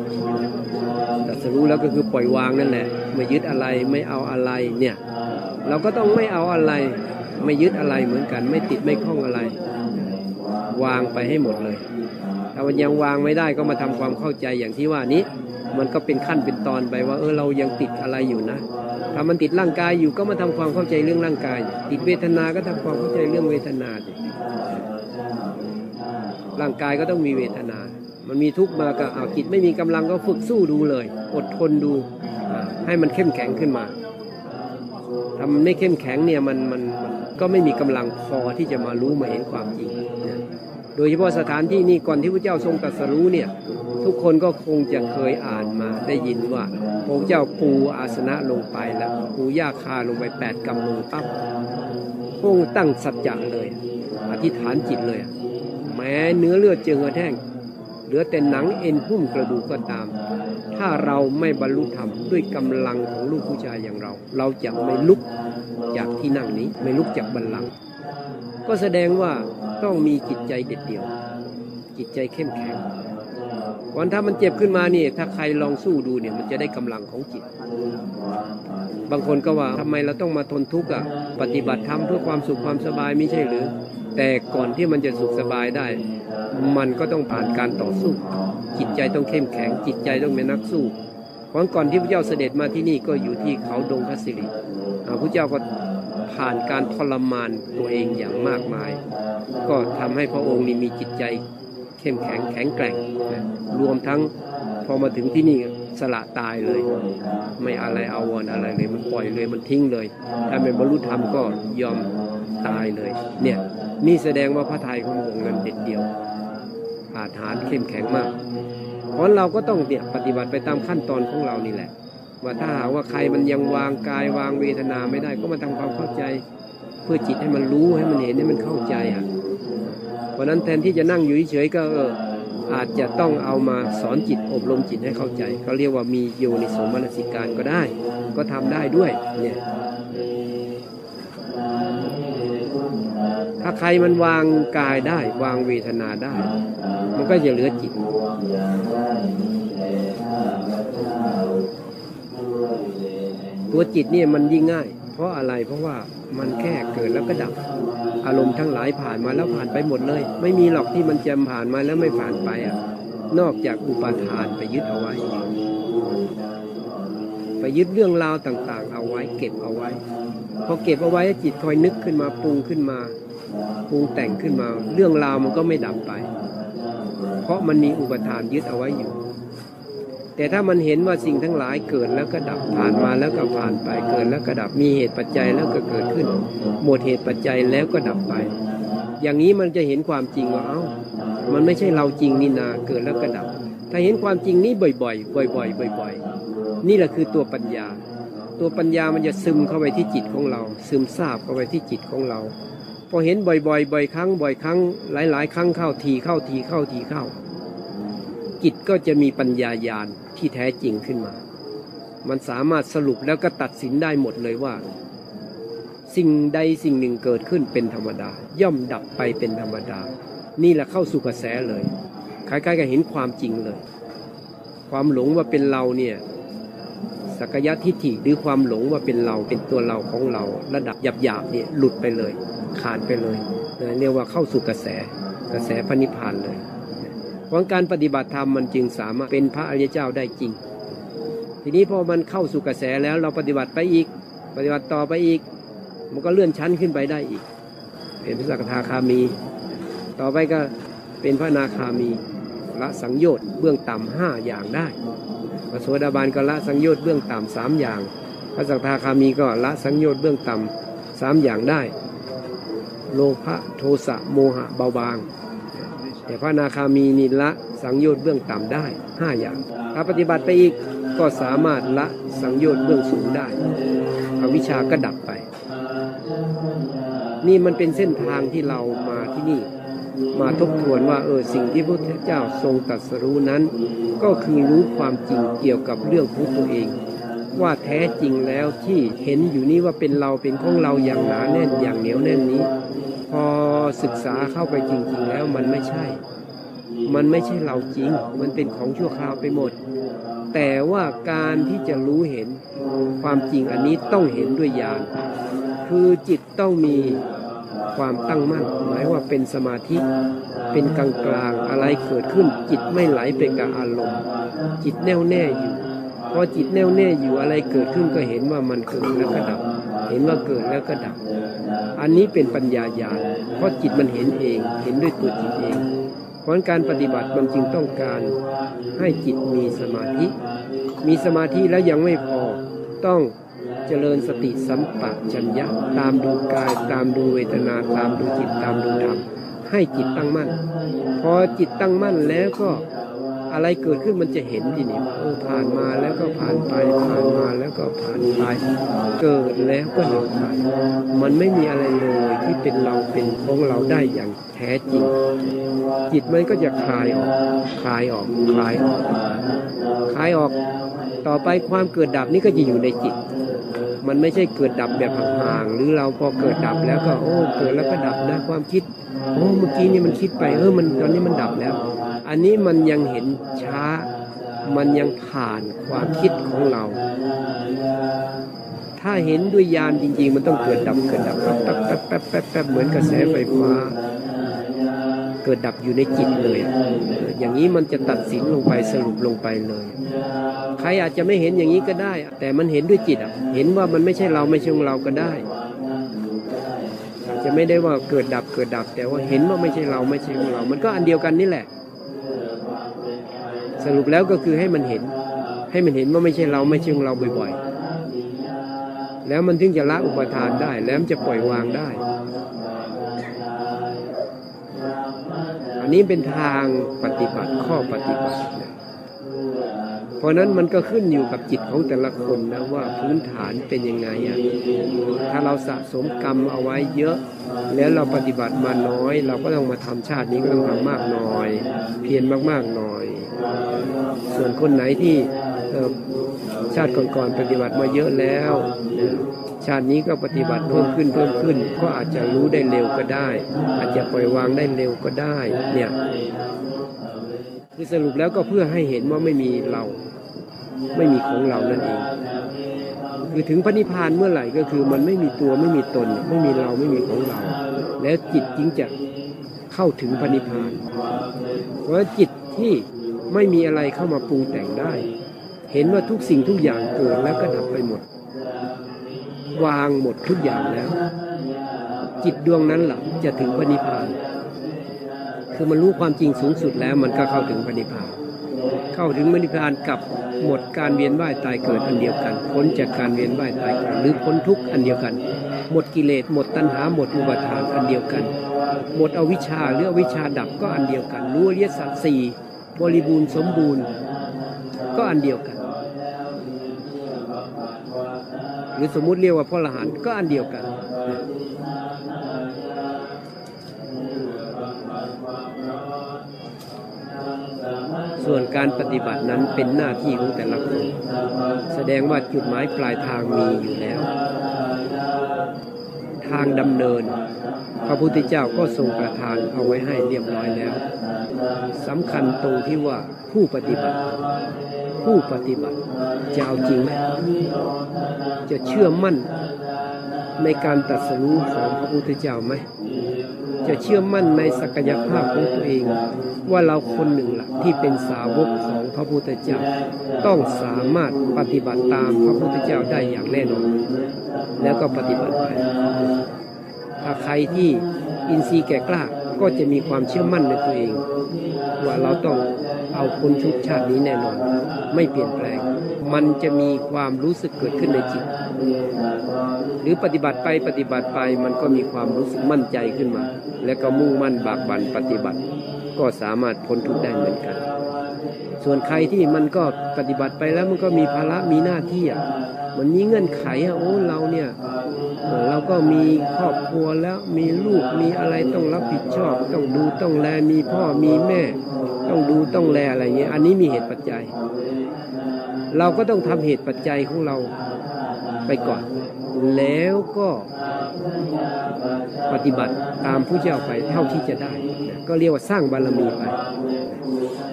ตรัสรู้แล้วก็คือปล่อยวางนั่นแหละไม่ยึดอะไรไม่เอาอะไรเนี่ยเราก็ต้องไม่เอาอะไร ไม่ยึดอะไรเหมือนกัน ไม่ติดไม่คล้องอะไร วางไปให้หมดเลยถ้ามันยังวางไม่ได้ก็มาทำความเข้าใจอย่างที่ว่านี้ มันก็เป็นขั้นเป็นตอนไปว่าเออเรายังติดอะไรอยู่นะถ้ามันติดร่างกายอยู่ก็มาทำความเข้าใจเรื่องร่างกาย ติดเวทนาก็ทำความเข้าใจเรื่องเวทนาสิร่างกายก็ต้องมีเวทนา มันมีทุกข์มาก็เอาจิตไม่มีกำลังก็ฝึกสู้ดูเลย อดทนดูให้มันเข้มแข็งขึ้นมาถ้ามันไม่เข้มแข็งเนี่ยมันมันก็ไม่มีกำลังพอที่จะมารู้มาเห็นความจริง โดยเฉพาะสถานที่นี้ก่อนที่พระเจ้าทรงตรัสรู้เนี่ยทุกคนก็คงจะเคยอ่านมาได้ยินว่าพระเจ้าปูอาสนะลงไปแล้วปูยาคาลงไปแปดกำมือปั๊บพระองค์ตั้งสัจจะเลย อธิษฐานจิตเลย แม้เนื้อเลือดเจือกระแท่งเหลือแต่หนังเอ็นหุ้มกระดูกก็ตาม ถ้าเราไม่บรรลุธรรมด้วยกำลังของลูกผู้ชายอย่างเรา เราจะไม่ลุกจากที่นั่งนี้ไม่ลุกจากบัลลังก์ก็แสดงว่า ต้องมีจิตใจเด็ดเดี่ยว จิตใจเข้มแข็ง วันถ้ามันเจ็บขึ้นมานี่ถ้าใครลองสู้ดูเนี่ยมันจะได้กำลังของจิต บางคนก็ว่าทำไมเราต้องมาทนทุกข์อะปฏิบัติธรรมเพื่อความสุขความสบายไม่ใช่หรือ แต่ก่อนที่มันจะสุขสบายได้ มันก็ต้องผ่านการต่อสู้ จิตใจต้องเข้มแข็ง จิตใจต้องเป็นนักสู้เพราะก่อนที่พระเจ้าเสด็จมาที่นี่ก็อยู่ที่เขาดงคสิริพระเจ้าก็ ผ่านการทรมานตัวเองอย่างมากมาย ก็ทำให้พระองค์นี่มีจิตใจเข้มแข็งแข็งแกร่งนะรวมทั้งพอมาถึงที่นี่สละตายเลย ไม่อะไรเอาวอนอะไรเลยมันปล่อยเลยมันทิ้งเลยถ้าไม่บรรลุธรรมก็ยอมตายเลย เนี่ยนี่แสดงว่าพระทัยขององค์นั้นเด็ดเดียวอาถานเข้มแข็งมากเพราะเราก็ต้องเนี่ยปฏิบัติไปตามขั้นตอนของเรานี่แหละ ว่าถ้าหากว่าใครมันยังวางกายวางเวทนาไม่ได้ ก็มาทำความเข้าใจ เพื่อจิตให้มันรู้ให้มันเห็นให้มันเข้าใจอะเพราะนั้นแทนที่จะนั่งอยู่เฉยๆก็เอออาจจะต้องเอามาสอนจิตอบรมจิตให้เข้าใจเขาเรียกว่ามีโยนิสมนสิการก็ได้ ก็ทำได้ด้วยเนี่ยถ้าใครมันวางกายได้ วางเวทนาได้ มันก็จะเหลือจิต ตัวจิตเนี่ยมันยิ่งง่าย เพราะอะไรเพราะว่ามันแค่เกิดแล้วก็ดับ อารมณ์ทั้งหลายผ่านมาแล้วผ่านไปหมดเลย ไม่มีหรอกที่มันจะผ่านมาแล้วไม่ผ่านไปอะนอกจากอุปาทานไปยึดเอาไว้ ไปยึดเรื่องราวต่างๆ เอาไว้ เก็บเอาไว้พอเก็บเอาไว้จิตคอยนึกขึ้นมาปรุงขึ้นมาปรุงแต่งขึ้นมา เรื่องราวมันก็ไม่ดับไป เพราะมันมีอุปทานยึดเอาไว้อยู่ แต่ถ้ามันเห็นว่าสิ่งทั้งหลายเกิดแล้วก็ดับผ่านมาแล้วก็ผ่านไปเกิดแล้วก็ดับมีเหตุปัจจัยแล้วก็เกิดขึ้น หมดเหตุปัจจัยแล้วก็ดับไป อย่างนี้มันจะเห็นความจริงว่าเอ้ามันไม่ใช่เราจริงนี่นาเกิดแล้วก็ดับ ถ้าเห็นความจริงนี้บ่อยๆ บ่อยๆ บ่อยๆ นี่แหละคือตัวปัญญา ตัวปัญญามันจะซึมเข้าไปที่จิตของเรา ซึมซาบเข้าไปที่จิตของเรา พอเห็นบ่อยๆ บ่อยครั้ง บ่อยครั้ง หลาย ๆ ครั้งเข้าทีเข้าทีเข้าทีเข้า จิตก็จะมีปัญญาญาณ ที่แท้จริงขึ้นมา มันสามารถสรุปแล้วก็ตัดสินได้หมดเลยว่า สิ่งใดสิ่งหนึ่งเกิดขึ้นเป็นธรรมดา ย่อมดับไปเป็นธรรมดา นี่แหละเข้าสู่กระแสเลยคล้ายๆกับเห็นความจริงเลย ความหลงว่าเป็นเราเนี่ยสักยะทิฏฐิหรือความหลงว่าเป็นเราเป็นตัวเราของเรา ระดับหยาบๆเนี่ยหลุดไปเลย ขาดไปเลยเรียกว่าเข้าสู่กระแสกระแสพระนิพพานเลย เพราะการปฏิบัติธรรมมันจึงสามารถเป็นพระอริยเจ้าได้จริง ทีนี้พอมันเข้าสู่กระแสแล้วเราปฏิบัติไปอีก ปฏิบัติต่อไปอีก มันก็เลื่อนชั้นขึ้นไปได้อีก เป็นพระสกทาคามี ต่อไปก็เป็นพระนาคามีละสังโยชน์เบื้องต่ำห้าอย่างได้พระโสดาบันก็ละสังโยชน์เบื้องต่ำสามอย่าง พระสักทาคามีก็ละสังโยชน์เบื้องต่ำสามอย่างได้ โลภะโทสะโมหะเบาบาง แต่พระนาคามีนี่ละสังโยชน์เบื้องต่ำได้ห้าอย่าง ถ้าปฏิบัติไปอีกก็สามารถละสังโยชน์เบื้องสูงได้อวิชาก็ดับไป นี่มันเป็นเส้นทางที่เรามาที่นี่ มาทบทวนว่าเออสิ่งที่พระพุทธเจ้าทรงตรัสรู้นั้น ก็คือรู้ความจริงเกี่ยวกับเรื่องของตัวเอง ว่าแท้จริงแล้วที่เห็นอยู่นี้ว่าเป็นเราเป็นของเราอย่างหนาแน่นอย่างเหนียวแน่นนี้ พอศึกษาเข้าไปจริง ๆ แล้วมันไม่ใช่ มันไม่ใช่เราจริง มันเป็นของชั่วคราวไปหมด แต่ว่าการที่จะรู้เห็นความจริงอันนี้ต้องเห็นด้วยญาณคือจิตต้องมีความตั้งมั่นหมายว่าเป็นสมาธิ เป็นกลางกลางอะไรเกิดขึ้น จิตไม่ไหลไปกับอารมณ์ จิตแน่วแน่อยู่ พอจิตแน่วแน่อยู่อะไรเกิดขึ้นก็เห็นว่ามันเกิดแล้วก็ดับ เห็นว่าเกิดแล้วก็ดับ อันนี้เป็นปัญญาญาณเพราะจิตมันเห็นเอง เห็นด้วยตัวจิตเองเพราะการปฏิบัติมันจึงต้องการให้จิตมีสมาธิ มีสมาธิแล้วยังไม่พอต้องเจริญสติสัมปชัญญะตามดูกาย ตามดูเวทนาตามดูจิตตามดูธรรมให้จิตตั้งมั่น พอจิตตั้งมั่นแล้วก็ อะไรเกิดขึ้นมันจะเห็นทีนี้เออผ่านมาแล้วก็ผ่านไป ผ่านมาแล้วก็ผ่านไป เกิดแล้วก็ดับไปมันไม่มีอะไรเลยที่เป็นเราเป็นของเราได้อย่างแท้จริง จิตมันก็จะคลายออกคลายออกคลายออกคลายออก ต่อไปความเกิดดับนี่ก็จะอยู่ในจิตมันไม่ใช่เกิดดับแบบห่างๆหรือเราพอเกิดดับแล้วก็โอ้เกิดแล้วก็ดับนะความคิดโอ้เมื่อกี้นี่มันคิดไปเออมันตอนนี้มันดับแล้ว อันนี้มันยังเห็นช้า มันยังผ่านความคิดของเรา ถ้าเห็นด้วยญาณจริง ๆ มันต้องเกิดดับเกิดดับแป๊บแป๊บแป๊บแป๊บแป๊บแป๊บเหมือนกระแสไฟฟ้า เกิดดับอยู่ในจิตเลย อย่างนี้มันจะตัดสินลงไปสรุปลงไปเลย ใครอาจจะไม่เห็นอย่างนี้ก็ได้ แต่มันเห็นด้วยจิตอะเห็นว่ามันไม่ใช่เราไม่ใช่ของเราก็ได้จะไม่ได้ว่าเกิดดับเกิดดับ แต่ว่าเห็นว่าไม่ใช่เราไม่ใช่ของเรา มันก็อันเดียวกันนี่แหละ สรุปแล้วก็คือให้มันเห็น ให้มันเห็นว่าไม่ใช่เราไม่ใช่ของเราบ่อยๆ แล้วมันถึงจะละอุปทานได้ แล้วมันจะปล่อยวางได้ อันนี้เป็นทางปฏิบัติข้อปฏิบัติ ราะนั้นมันก็ขึ้นอยู่กับจิตของแต่ละคนนะว่าพื้นฐานเป็นยังไงอะถ้าเราสะสมกรรมเอาไว้เยอะ แล้วเราปฏิบัติมาน้อย เราก็ต้องมาทำชาตินี้ก็ต้องทำมากหน่อย เพียรมากๆหน่อย ส่วนคนไหนที่ชาติก่อนๆปฏิบัติมาเยอะแล้ว ชาตินี้ก็ปฏิบัติเพิ่มขึ้นเพิ่มขึ้น ก็อาจจะรู้ได้เร็วก็ได้ อาจจะปล่อยวางได้เร็วก็ได้เนี่ยคือสรุปแล้วก็เพื่อให้เห็นว่าไม่มีเรา ไม่มีของเรานั่นเองคือถึงพระนิพพานเมื่อไหร่ก็คือ มันไม่มีตัวไม่มีตน ไม่มีเราไม่มีของเรา แล้วจิตจึงจะเข้าถึงพระนิพพานเพราะจิตที่ไม่มีอะไรเข้ามาปรุงแต่งได้ เห็นว่าทุกสิ่งทุกอย่างเกิดแล้วก็ดับไปหมด วางหมดทุกอย่างแล้ว จิตดวงนั้นหละจะถึงพระนิพพาน คือมันรู้ความจริงสูงสุดแล้วมันก็เข้าถึงพระนิพพาน เข้าถึงพระนิพพานกับหมดการเวียนว่ายตายเกิดอันเดียวกันพ้นจากการเวียนว่ายตายเกิดหรือพ้นทุกข์อันเดียวกัน หมดกิเลสหมดตัณหาหมดอุปาทานอันเดียวกัน หมดอวิชชาหรืออวิชชาดับก็อันเดียวกัน รู้อริยสัจสี่บริบูรณ์สมบูรณ์ก็อันเดียวกัน หรือสมมุติเรียกว่าพระอรหันต์ก็อันเดียวกัน ส่วนการปฏิบัตินั้นเป็นหน้าที่ของแต่ละคนแสดงว่าจุดหมายปลายทางมีอยู่แล้ว ทางดำเนิน พระพุทธเจ้าก็ทรงประทานเอาไว้ให้เรียบร้อยแล้วสำคัญตรงที่ว่าผู้ปฏิบัติ ผู้ปฏิบัติจะเอาจริงไหมจะเชื่อมั่นในการตรัสรู้ของพระพุทธเจ้าไหมจะเชื่อมั่นในศักยภาพของตัวเอง ว่าเราคนหนึ่งละ่ะที่เป็นสาวกของพระพุทธเจ้า ต้องสามารถปฏิบัติตามพระพุทธเจ้าได้อย่างแน่นอน แล้วก็ปฏิบัติไปถ้าใครที่อินทรีย์แก่กล้าก็จะมีความเชื่อมั่นในตัวเอง ว่าเราต้องเอาคนชุดชาตินี้แน่นอน ไม่เปลี่ยนแปลง มันจะมีความรู้สึกเกิดขึ้นในจิต หรือปฏิบัติไปปฏิบัติไปมันก็มีความรู้สึกมั่นใจขึ้นมา และก็มุ่งมั่นบากบั่นปฏิบัติ ก็สามารถพ้นทุกข์ได้เหมือนกัน ส่วนใครที่มันก็ปฏิบัติไปแล้วมันก็มีภาระมีหน้าที่อะมันมีเงื่อนไขอะโอ้เราเนี่ยเอ่อเราก็มีครอบครัวแล้วมีลูกมีอะไรต้องรับผิดชอบ ต้องดูต้องแลมีพ่อมีแม่ ต้องดูต้องแลอะไรเงี้ยอันนี้มีเหตุปัจจัย เราก็ต้องทำเหตุปัจจัยของเราไปก่อน แล้วก็ปฏิบัติตามผู้เจ้าไปเท่าที่จะได้ ก็เรียกว่าสร้างบารมีไป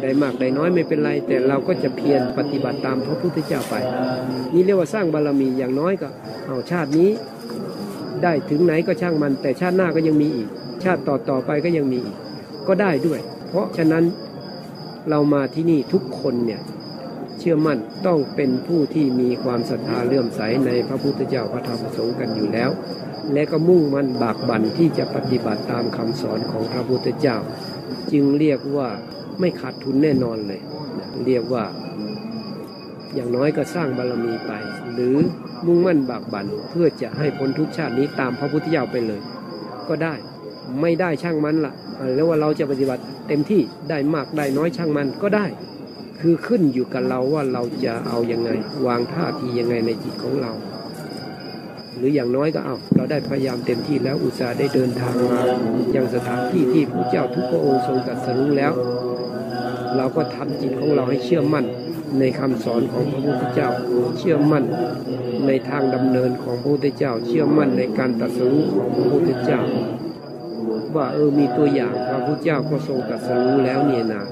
ได้มากได้น้อยไม่เป็นไร แต่เราก็จะเพียรปฏิบัติตามพระพุทธเจ้าไป นี่เรียกว่าสร้างบารมีอย่างน้อยก็ เอาชาตินี้ได้ถึงไหนก็ช่างมัน แต่ชาติหน้าก็ยังมีอีก ชาติต่อต่อไปก็ยังมีอีก ก็ได้ด้วย เพราะฉะนั้นเรามาที่นี่ทุกคนเนี่ย เชื่อมั่นต้องเป็นผู้ที่มีความศรัทธาเลื่อมใสในพระพุทธเจ้าพระธรรมพระสงฆ์กันอยู่แล้ว และก็มุ่งมั่นบากบั่นที่จะปฏิบัติตามคำสอนของพระพุทธเจ้า จึงเรียกว่าไม่ขาดทุนแน่นอนเลย เรียกว่า อย่างน้อยก็สร้างบารมีไป หรือมุ่งมั่นบากบั่นเพื่อจะให้พ้นทุกชาตินี้ตามพระพุทธเจ้าไปเลย ก็ได้ไม่ได้ช่างมันละ่ะ แล้วว่าเราจะปฏิบัติเต็มที่ได้มากได้น้อยช่างมันก็ได้ คือขึ้นอยู่กับเราว่าเราจะเอายังไง วางท่าทียังไงในจิตของเรา หรืออย่างน้อยก็เอาเราได้พยายามเต็มที่แล้วอุตส่าห์ได้เดินทางมายังสถานที่ที่พระเจ้าทุกพระองค์ทรงตรัสรู้แล้ว เราก็ทำจิตของเราให้เชื่อมั่นในคำสอนของพระพุทธเจ้า เชื่อมั่นในทางดำเนินของพระพุทธเจ้า เชื่อมั่นในการตรัสรู้ของพระพุทธเจ้า ว่าเออมีตัวอย่างพระพุทธเจ้าก็ทรงตรัสรู้แล้วเนี่ยนะ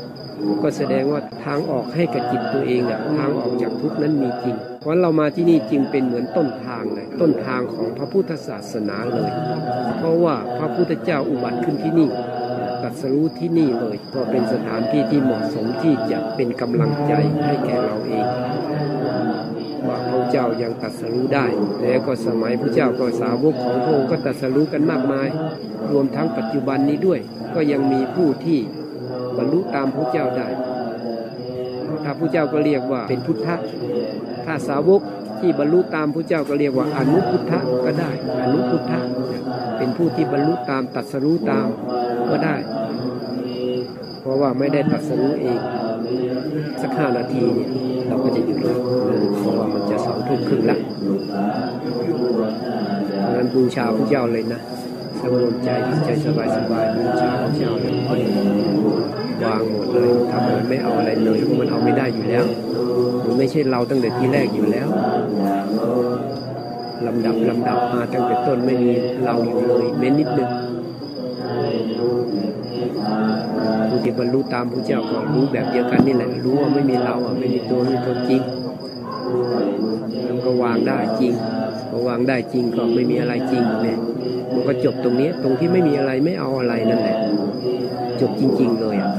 ก็แสดงว่าทางออกให้กับจิตตัวเองอะทางออกจากทุกนั้นมีจริง เพราะเรามาที่นี่จึงเป็นเหมือนต้นทางเลยต้นทางของพระพุทธศาสนาเลย เพราะว่าพระพุทธเจ้าอุบัติขึ้นที่นี่ตรัสรู้ที่นี่เลย ก็เป็นสถานที่ที่เหมาะสมที่จะเป็นกำลังใจให้แก่เราเองว่าพระเจ้ายังตรัสรู้ได้ แล้วก็สมัยพระเจ้าก็สาวกของพระองค์ก็ตรัสรู้กันมากมาย รวมทั้งปัจจุบันนี้ด้วย ก็ยังมีผู้ที่ บรรลุตามพระเจ้าได้ถ้าพระเจ้าก็เรียกว่าเป็นพุทธะถ้าสาวกที่บรรลุตามพระเจ้าก็เรียกว่าอนุพุทธะก็ได้ อนุพุทธะเป็นผู้ที่บรรลุตามตรัสรู้ตามก็ได้ เพราะว่าไม่ได้ตรัสรู้เองสักห้านาทีเนี่ยเราก็จะหยุดแล้วเพราะว่ามันจะสองทุ่มครึ่งละเพราะนั้นบูชาพระเจ้าเลยนะ สงบใจทำใจสบายสบายๆบูชาพระเจ้าเลยวางหมดเลยทำอะไรไม่เอาอะไรเลยเพราะมันเอาไม่ได้อยู่แล้ว มันไม่ใช่เราตั้งแต่ที่แรกอยู่แล้วลำดับลำดับมาตั้งแต่ต้นไม่มีเราอยู่เลยเม้นิดนึงผู้ที่บรรลุตามพระเจ้าก็รู้แบบเดียวกันนี่แหละรู้ว่าไม่มีเราอะไม่มีตัวไม่มีตนจริงมันก็วางได้จริงพอวางได้จริงก็ไม่มีอะไรจริงเนี่ย ก็จบตรงนี้ ตรงที่ไม่มีอะไรไม่เอาอะไรนั่นแหละ จบจริง ๆ เลยอะ